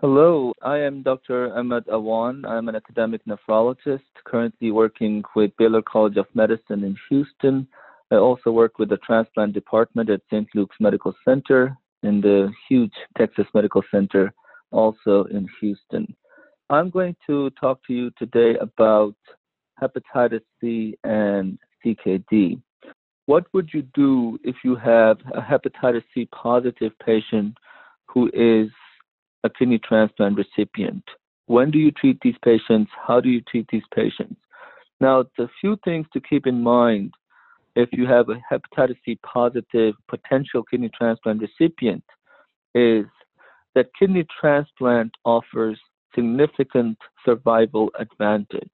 Hello, I am Dr. Ahmed Awan. I'm an academic nephrologist currently working with Baylor College of Medicine in Houston. I also work with the transplant department at St. Luke's Medical Center in the huge Texas Medical Center, also in Houston. I'm going to talk to you today about hepatitis C and CKD. What would you do if you have a hepatitis C positive patient who is a kidney transplant recipient. When do you treat these patients? How do you treat these patients? Now, the few things to keep in mind if you have a hepatitis C positive potential kidney transplant recipient is that kidney transplant offers significant survival advantage.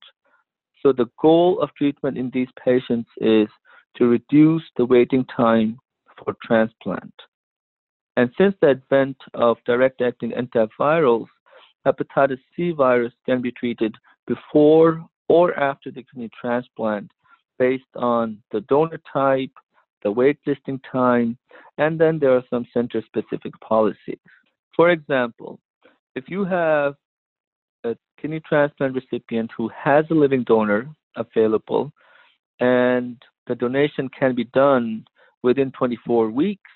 So the goal of treatment in these patients is to reduce the waiting time for transplant. And since the advent of direct acting antivirals, hepatitis C virus can be treated before or after the kidney transplant based on the donor type, the wait listing time, and then there are some center specific policies. For example, if you have a kidney transplant recipient who has a living donor available and the donation can be done within 24 weeks,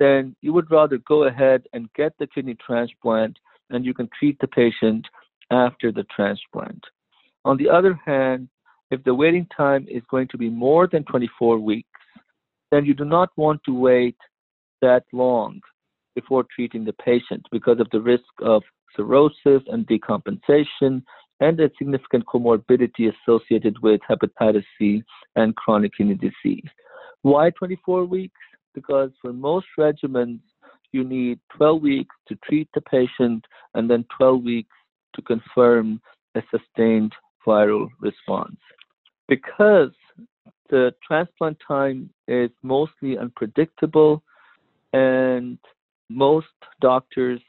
then you would rather go ahead and get the kidney transplant and you can treat the patient after the transplant. On the other hand, if the waiting time is going to be more than 24 weeks, then you do not want to wait that long before treating the patient because of the risk of cirrhosis and decompensation and the significant comorbidity associated with hepatitis C and chronic kidney disease. Why 24 weeks? Because for most regimens, you need 12 weeks to treat the patient and then 12 weeks to confirm a sustained viral response. Because the transplant time is mostly unpredictable and most doctors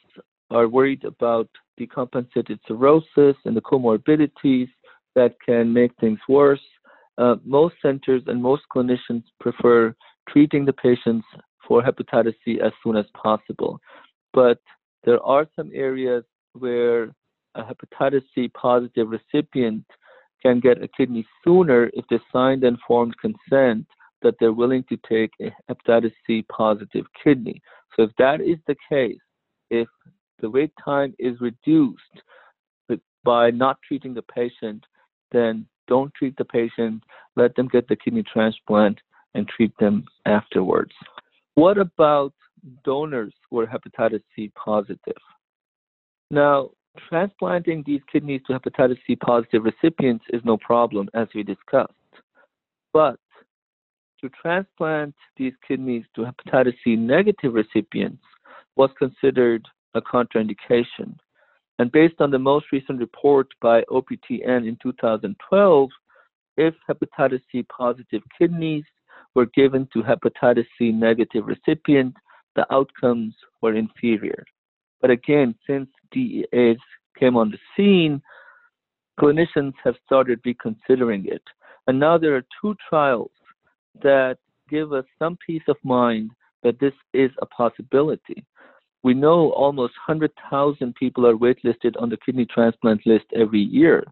are worried about decompensated cirrhosis and the comorbidities that can make things worse. Uh, most centers and most clinicians prefer treating the patients for hepatitis C as soon as possible. But there are some areas where a hepatitis C positive recipient can get a kidney sooner if they signed informed consent that they're willing to take a hepatitis C positive kidney. So if that is the case, if the wait time is reduced by not treating the patient, then don't treat the patient, let them get the kidney transplant and treat them afterwards. What about donors who are hepatitis C positive? Now, transplanting these kidneys to hepatitis C positive recipients is no problem, as we discussed. But to transplant these kidneys to hepatitis C negative recipients was considered a contraindication. And based on the most recent report by OPTN in 2012, if hepatitis C positive kidneys were given to hepatitis C negative recipients, the outcomes were inferior. But again, since DAAs came on the scene, clinicians have started reconsidering it. And now there are two trials that give us some peace of mind that this is a possibility. We know almost 100,000 people are waitlisted on the kidney transplant list every year,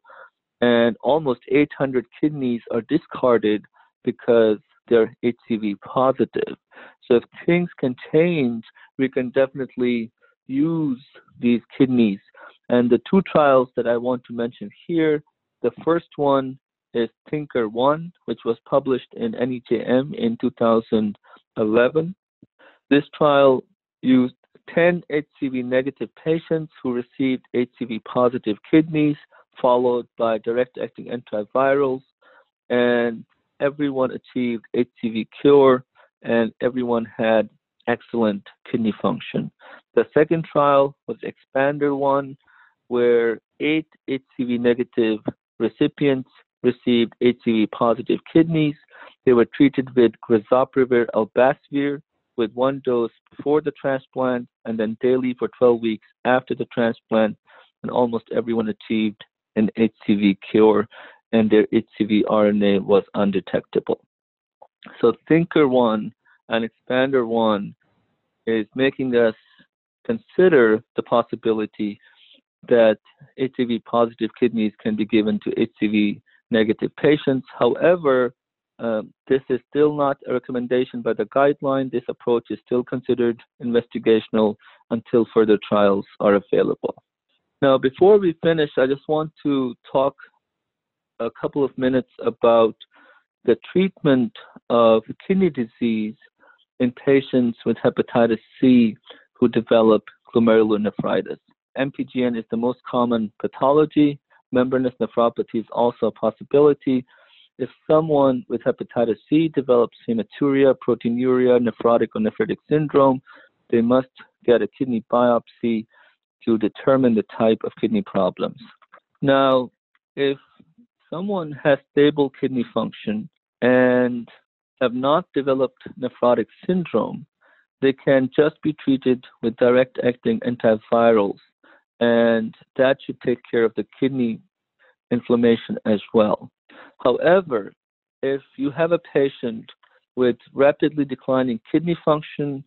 and almost 800 kidneys are discarded because they're HCV positive. So if things can change, we can definitely use these kidneys. And the two trials that I want to mention here, the first one is Thinker 1, which was published in NEJM in 2011. This trial used 10 HCV negative patients who received HCV positive kidneys, followed by direct acting antivirals, and everyone achieved HCV cure and everyone had excellent kidney function. The second trial was Expander 1, where eight HCV negative recipients received HCV positive kidneys. They were treated with grazoprevir elbasvir with one dose before the transplant and then daily for 12 weeks after the transplant, and almost everyone achieved an HCV cure and their HCV RNA was undetectable. So Thinker 1 and Expander 1 is making us consider the possibility that HCV positive kidneys can be given to HCV negative patients. However, um, this is still not a recommendation by the guideline. This approach is still considered investigational until further trials are available. Now, before we finish, I just want to talk a couple of minutes about the treatment of kidney disease in patients with hepatitis C who develop glomerulonephritis. MPGN is the most common pathology. Membranous nephropathy is also a possibility. If someone with hepatitis C develops hematuria, proteinuria, nephrotic or nephritic syndrome, they must get a kidney biopsy to determine the type of kidney problems. Now, if someone has stable kidney function and have not developed nephrotic syndrome, they can just be treated with direct acting antivirals, and that should take care of the kidney inflammation as well. However, if you have a patient with rapidly declining kidney function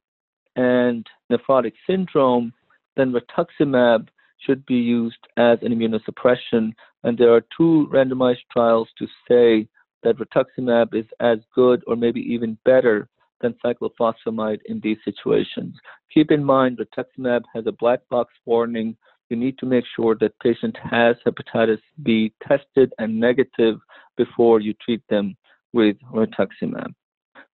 and nephrotic syndrome, then rituximab should be used as an immunosuppression. And there are two randomized trials to say that rituximab is as good or maybe even better than cyclophosphamide in these situations. Keep in mind, rituximab has a black box warning. You need to make sure that patient has hepatitis B tested and negative before you treat them with rituximab.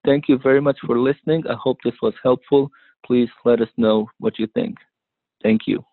Thank you very much for listening. I hope this was helpful. Please let us know what you think. Thank you.